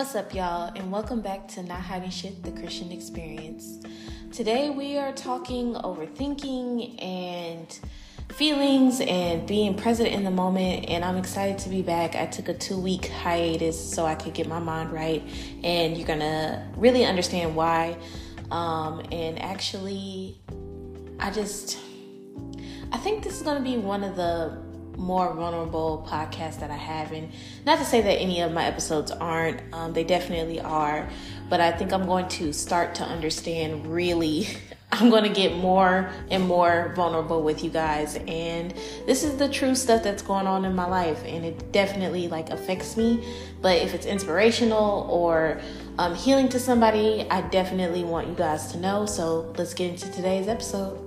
What's up, y'all, and welcome back to Not Hiding Shit, the Christian Experience. Today we are talking overthinking and feelings and being present in the moment, and I'm excited to be back. I took a two week hiatus so I could get my mind right, and you're gonna really understand why. Um, and actually, I just, I think this is gonna be one of the more vulnerable podcast that I have. And not to say that any of my episodes aren't, um, they definitely are. But I think I'm going to start to understand really. I'm going to get more and more vulnerable with you guys. And this is the true stuff that's going on in my life. And it definitely like affects me. But if it's inspirational or um, healing to somebody, I definitely want you guys to know. So let's get into today's episode.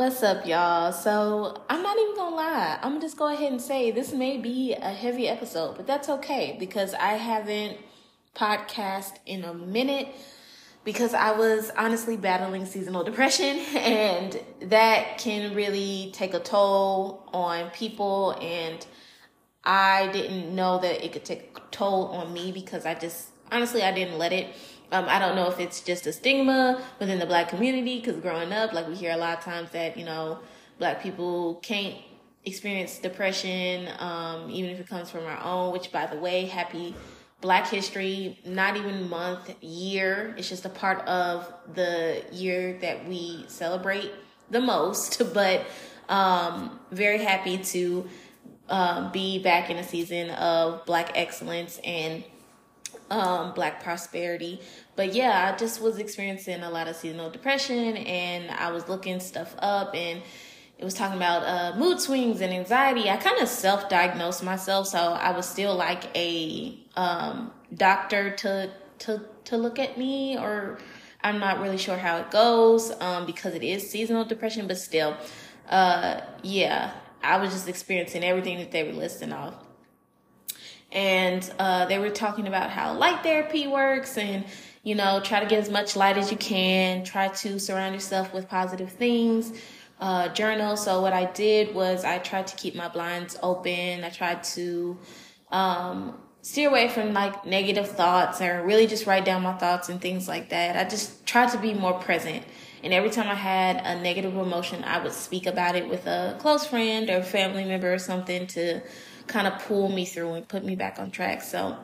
What's up, y'all? So, I'm not even gonna lie. I'm gonna just go ahead and say this may be a heavy episode, but that's okay because I haven't podcast in a minute because I was honestly battling seasonal depression and that can really take a toll on people and I didn't know that it could take a toll on me because I just honestly I didn't let it um, I don't know if it's just a stigma within the black community because growing up, like we hear a lot of times that, you know, black people can't experience depression, um, even if it comes from our own, which by the way, happy Black History, not even month, year. It's just a part of the year that we celebrate the most. But um, very happy to uh, be back in a season of Black excellence and um, black prosperity. But yeah, I just was experiencing a lot of seasonal depression and I was looking stuff up and it was talking about uh, mood swings and anxiety. I kind of self diagnosed myself, so I was still like a um, doctor to to to look at me, or I'm not really sure how it goes um, because it is seasonal depression. But still, uh, yeah, I was just experiencing everything that they were listing off and uh, they were talking about how light therapy works and you know try to get as much light as you can try to surround yourself with positive things uh, journal so what i did was i tried to keep my blinds open. I tried to um, steer away from like negative thoughts or really just write down my thoughts and things like that. I just tried to be more present. And every time i had a negative emotion i would speak about it with a close friend or family member or something to kind of pull me through and put me back on track. So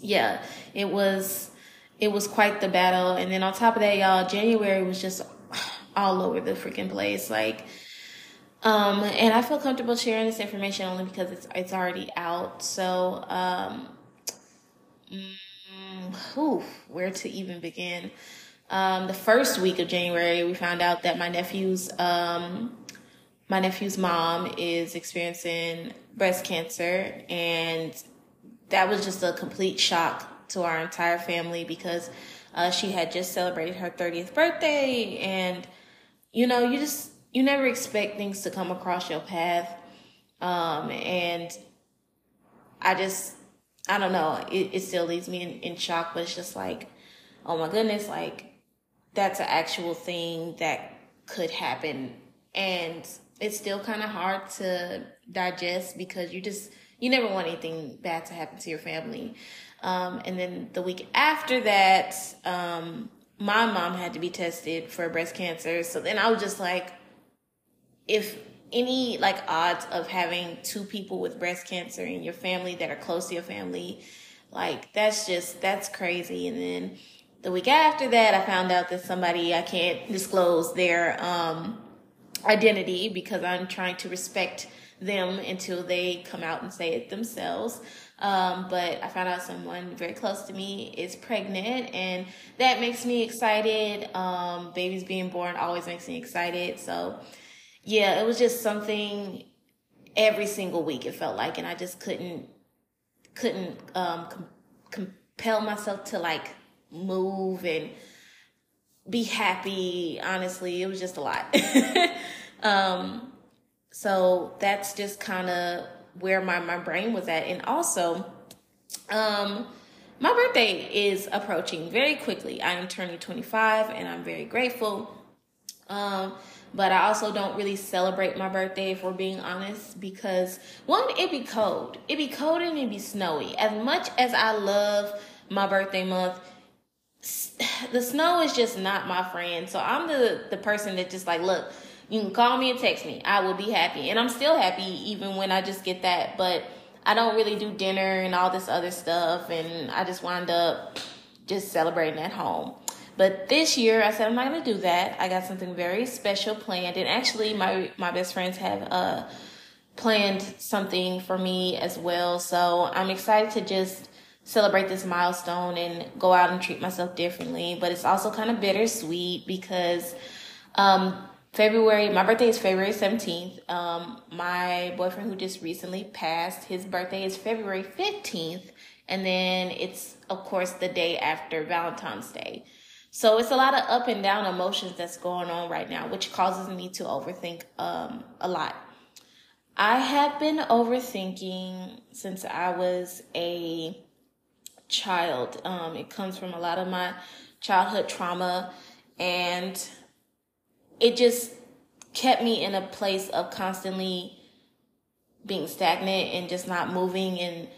yeah, it was it was quite the battle. And then on top of that, y'all, January was just all over the freaking place. Like um and I feel comfortable sharing this information only because it's it's already out. So um mm, whew, where to even begin? Um, the first week of January, we found out that my nephew's um, my nephew's mom is experiencing breast cancer and that was just a complete shock to our entire family because uh, she had just celebrated her 30th birthday and you know you just you never expect things to come across your path. Um, and i just i don't know it, it still leaves me in, in shock but it's just like oh my goodness like that's an actual thing that could happen. And it's still kind of hard to digest because you just you never want anything bad to happen to your family. Um, and then the week after that, um, my mom had to be tested for breast cancer. So then I was just like, if any like odds of having two people with breast cancer in your family that are close to your family, like that's just that's crazy. And then the week after that, I found out that somebody I can't disclose their um identity because I'm trying to respect them until they come out and say it themselves. Um, but I found out someone very close to me is pregnant, and that makes me excited. Um, babies being born always makes me excited. So, yeah, it was just something every single week it felt like, and I just couldn't couldn't um, com- compel myself to like move and be happy. Honestly, it was just a lot. um, so that's just kind of where my, my brain was at. And also, um, my birthday is approaching very quickly. I am turning 25 and I'm very grateful. Um, but I also don't really celebrate my birthday if we're being honest because one, it be cold. It be cold and it be snowy. As much as I love my birthday month, the snow is just not my friend. So I'm the the person that just like, look, you can call me and text me. I will be happy. And I'm still happy even when I just get that, but I don't really do dinner and all this other stuff and I just wind up just celebrating at home. But this year, I said I'm not gonna do that. I got something very special planned, and actually, my my best friends have uh planned something for me as well. So I'm excited to just celebrate this milestone and go out and treat myself differently. But it's also kind of bittersweet because um, February, my birthday is February 17th. Um, my boyfriend who just recently passed, his birthday is February 15th. And then it's, of course, the day after Valentine's Day. So it's a lot of up and down emotions that's going on right now, which causes me to overthink um, a lot. I have been overthinking since I was a child. Um, it comes from a lot of my childhood trauma, and it just kept me in a place of constantly being stagnant and just not moving and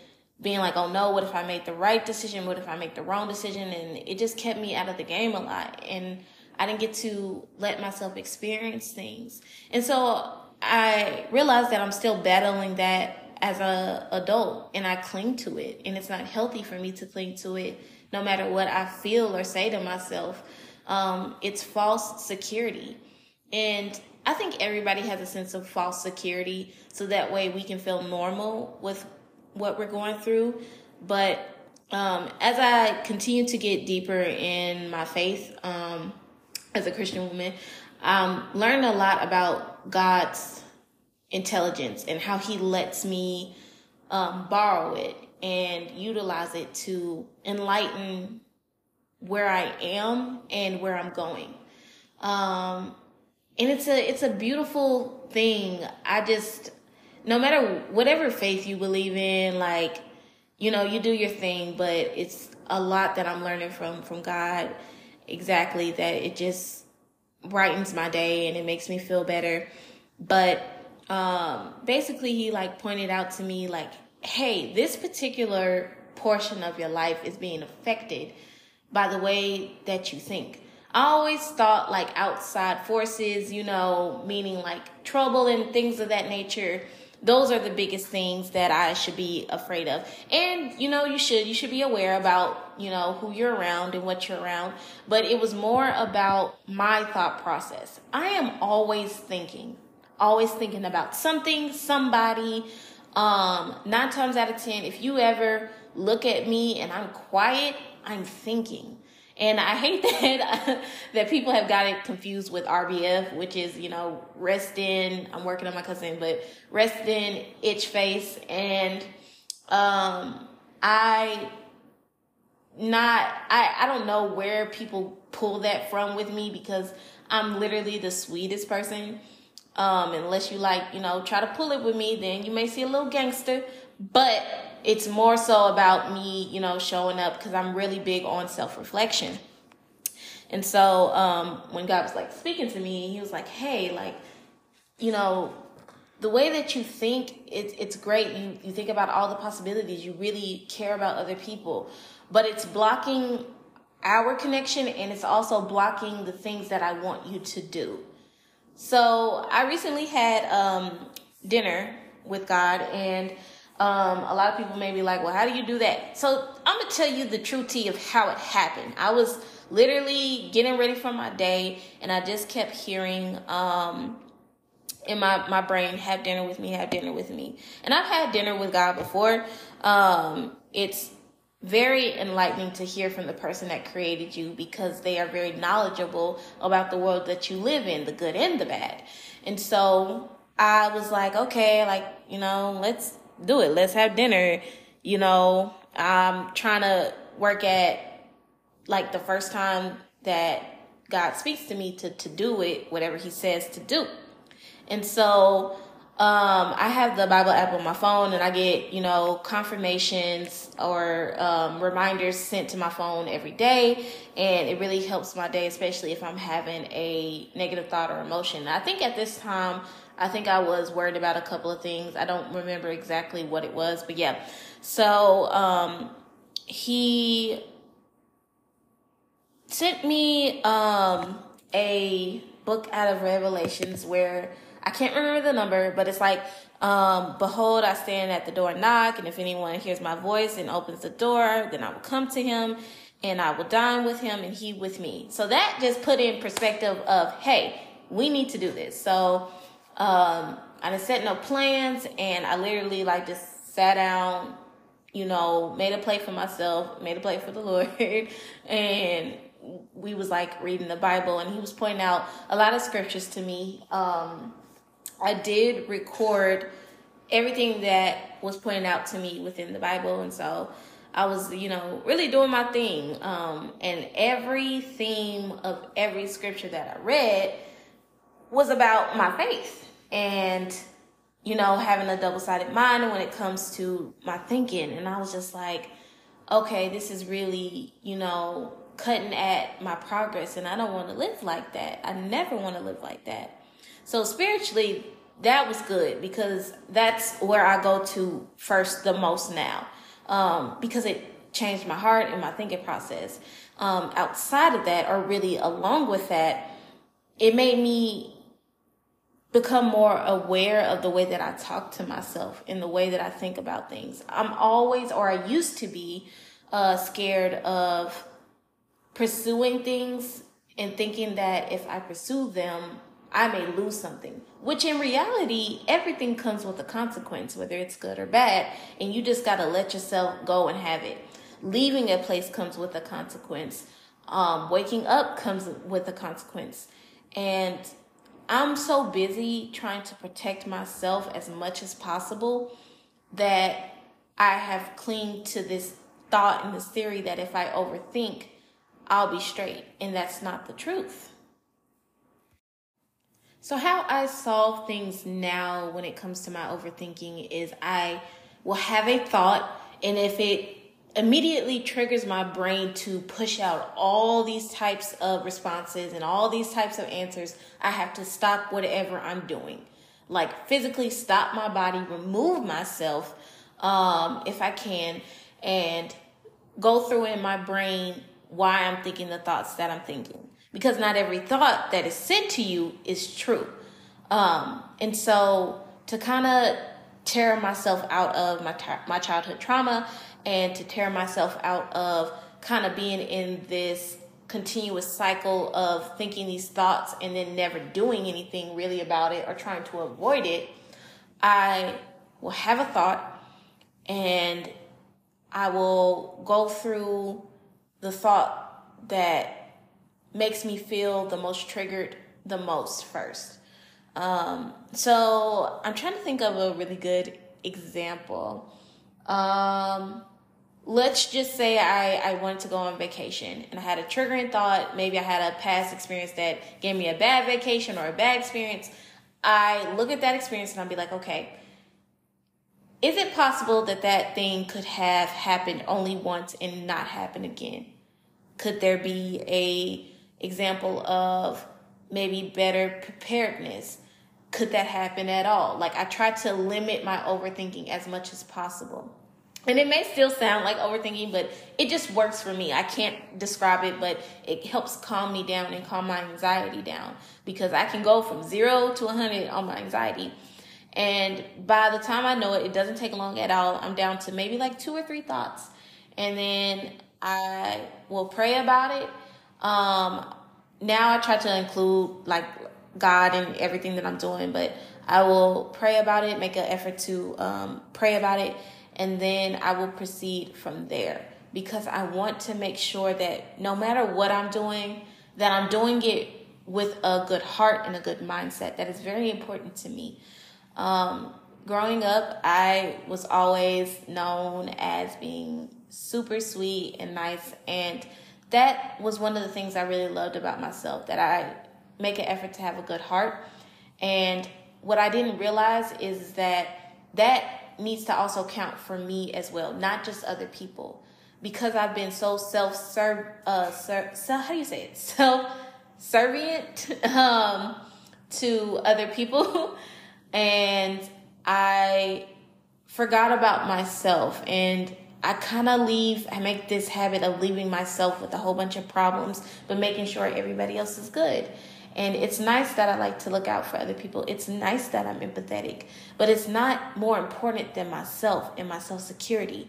being like, oh no, what if I make the right decision? What if I make the wrong decision? And it just kept me out of the game a lot. And I didn't get to let myself experience things. And so I realized that I'm still battling that as a adult and I cling to it. And it's not healthy for me to cling to it no matter what I feel or say to myself. Um, it's false security. And I think everybody has a sense of false security so that way we can feel normal with what we're going through. But um, as I continue to get deeper in my faith um, as a Christian woman, I'm learning a lot about God's intelligence and how He lets me um, borrow it and utilize it to enlighten where I am and where I'm going. Um, and it's a it's a beautiful thing. I just no matter whatever faith you believe in, like, you know, you do your thing, but it's a lot that I'm learning from from God exactly that it just brightens my day and it makes me feel better. But um basically he like pointed out to me like, "Hey, this particular portion of your life is being affected by the way that you think." I always thought like outside forces, you know, meaning like trouble and things of that nature those are the biggest things that I should be afraid of. And, you know, you should, you should be aware about, you know, who you're around and what you're around. But it was more about my thought process. I am always thinking, always thinking about something, somebody. Um, nine times out of 10, if you ever look at me and I'm quiet, I'm thinking. And I hate that that people have got it confused with RBF, which is you know rest in. I'm working on my cousin, but rest in itch face, and um, I not I I don't know where people pull that from with me because I'm literally the sweetest person. Um, unless you like, you know, try to pull it with me, then you may see a little gangster. But it's more so about me, you know, showing up because I'm really big on self reflection. And so um, when God was like speaking to me, He was like, "Hey, like, you know, the way that you think, it's it's great. You you think about all the possibilities. You really care about other people, but it's blocking our connection, and it's also blocking the things that I want you to do." So I recently had um, dinner with God, and um, a lot of people may be like, well, how do you do that? So I'm to tell you the true tea of how it happened. I was literally getting ready for my day and I just kept hearing, um, in my, my brain, have dinner with me, have dinner with me. And I've had dinner with God before. Um, it's very enlightening to hear from the person that created you because they are very knowledgeable about the world that you live in, the good and the bad. And so I was like, okay, like, you know, let's do it. Let's have dinner. You know, I'm trying to work at like the first time that God speaks to me to, to do it, whatever he says to do. And so, um, I have the Bible app on my phone, and I get you know confirmations or um, reminders sent to my phone every day, and it really helps my day, especially if I'm having a negative thought or emotion. I think at this time, I think I was worried about a couple of things. I don't remember exactly what it was, but yeah. So um, he sent me um, a book out of Revelations where I can't remember the number, but it's like, um, behold, I stand at the door and knock, and if anyone hears my voice and opens the door, then I will come to him and I will dine with him and he with me. So that just put in perspective of, hey, we need to do this. So um, I didn't set no plans and I literally like just sat down, you know, made a plate for myself, made a plate for the Lord, and we was like reading the Bible and he was pointing out a lot of scriptures to me. Um, I did record everything that was pointed out to me within the Bible, and so I was, you know, really doing my thing. Um, and every theme of every scripture that I read was about my faith and, you know, having a double sided mind when it comes to my thinking. And I was just like, okay, this is really, you know, cutting at my progress, and I don't want to live like that. I never want to live like that. So spiritually, that was good because that's where I go to first the most now. Um, because it changed my heart and my thinking process. Um, outside of that, or really along with that, it made me become more aware of the way that I talk to myself and the way that I think about things. I'm always, or I used to be, uh, scared of pursuing things and thinking that if I pursue them, I may lose something. Which in reality, everything comes with a consequence, whether it's good or bad, and you just gotta let yourself go and have it. Leaving a place comes with a consequence. Um, waking up comes with a consequence. And I'm so busy trying to protect myself as much as possible that I have clinged to this thought and this theory that if I overthink, I'll be straight. And that's not the truth. So, how I solve things now when it comes to my overthinking is I will have a thought, and if it immediately triggers my brain to push out all these types of responses and all these types of answers, I have to stop whatever I'm doing. Like physically stop my body, remove myself um, if I can, and go through in my brain why I'm thinking the thoughts that I'm thinking because not every thought that is sent to you is true. Um, and so to kind of tear myself out of my my childhood trauma and to tear myself out of kind of being in this continuous cycle of thinking these thoughts and then never doing anything really about it or trying to avoid it, I will have a thought and I will go through the thought that makes me feel the most triggered the most first. Um, so I'm trying to think of a really good example. Um, let's just say I, I wanted to go on vacation and I had a triggering thought. Maybe I had a past experience that gave me a bad vacation or a bad experience. I look at that experience and I'll be like, okay, is it possible that that thing could have happened only once and not happen again? Could there be a example of maybe better preparedness. Could that happen at all? Like I try to limit my overthinking as much as possible. And it may still sound like overthinking, but it just works for me. I can't describe it, but it helps calm me down and calm my anxiety down because I can go from zero to 100 on my anxiety. And by the time I know it, it doesn't take long at all. I'm down to maybe like two or three thoughts. And then I will pray about it um, now I try to include like God in everything that I'm doing, but I will pray about it, make an effort to um, pray about it, and then I will proceed from there because I want to make sure that no matter what I'm doing, that I'm doing it with a good heart and a good mindset. That is very important to me. Um, growing up, I was always known as being super sweet and nice and that was one of the things I really loved about myself that I make an effort to have a good heart. And what I didn't realize is that that needs to also count for me as well, not just other people. Because I've been so self serve, uh, ser- so, how do you say it? Self servient um, to other people, and I forgot about myself and I kind of leave, I make this habit of leaving myself with a whole bunch of problems, but making sure everybody else is good. And it's nice that I like to look out for other people. It's nice that I'm empathetic, but it's not more important than myself and my self security.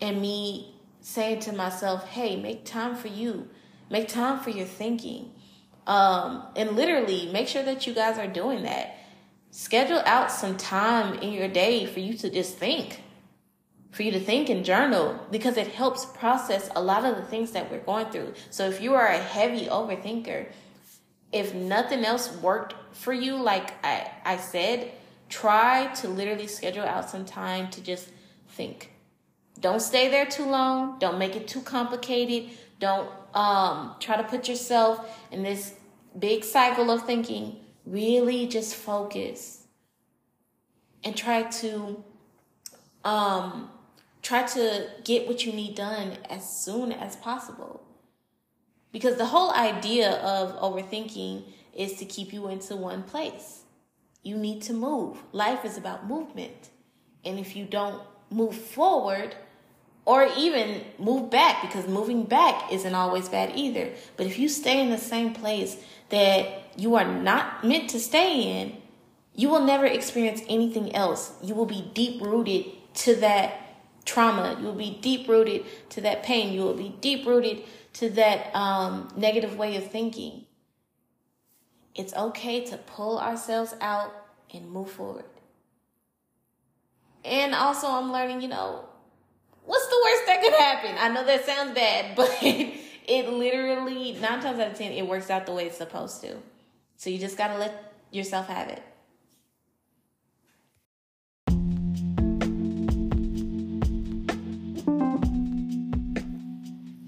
And me saying to myself, hey, make time for you, make time for your thinking. Um, and literally make sure that you guys are doing that. Schedule out some time in your day for you to just think for you to think and journal because it helps process a lot of the things that we're going through. So if you are a heavy overthinker, if nothing else worked for you, like I, I said, try to literally schedule out some time to just think. Don't stay there too long. Don't make it too complicated. Don't um, try to put yourself in this big cycle of thinking. Really just focus and try to um, try to get what you need done as soon as possible. Because the whole idea of overthinking is to keep you into one place. You need to move. Life is about movement. And if you don't move forward, or even move back, because moving back isn't always bad either. But if you stay in the same place that you are not meant to stay in, you will never experience anything else. You will be deep rooted to that trauma. You will be deep rooted to that pain. You will be deep rooted to that um, negative way of thinking. It's okay to pull ourselves out and move forward. And also, I'm learning, you know, what's the worst that could happen? I know that sounds bad, but it literally, nine times out of ten, it works out the way it's supposed to. So you just gotta let yourself have it.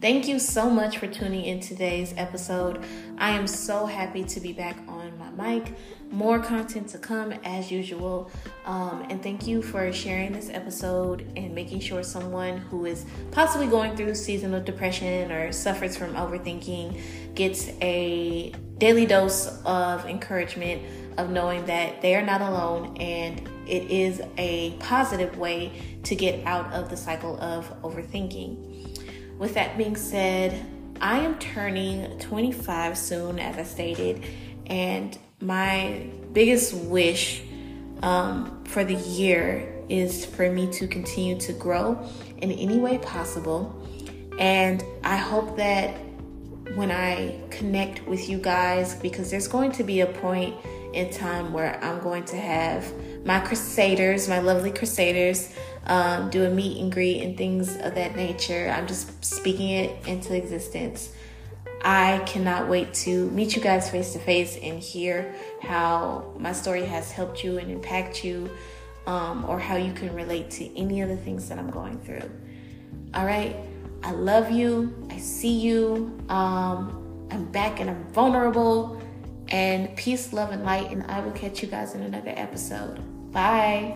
Thank you so much for tuning in today's episode. I am so happy to be back on my mic. More content to come as usual. Um, and thank you for sharing this episode and making sure someone who is possibly going through seasonal depression or suffers from overthinking gets a daily dose of encouragement of knowing that they are not alone and it is a positive way to get out of the cycle of overthinking. With that being said, I am turning 25 soon, as I stated, and my biggest wish um, for the year is for me to continue to grow in any way possible. And I hope that when I connect with you guys, because there's going to be a point in time where I'm going to have my crusaders, my lovely crusaders, um, do a meet and greet and things of that nature. I'm just speaking it into existence. I cannot wait to meet you guys face to face and hear how my story has helped you and impact you, um, or how you can relate to any of the things that I'm going through. All right, I love you. I see you. Um, I'm back and I'm vulnerable. And peace, love, and light. And I will catch you guys in another episode. Bye.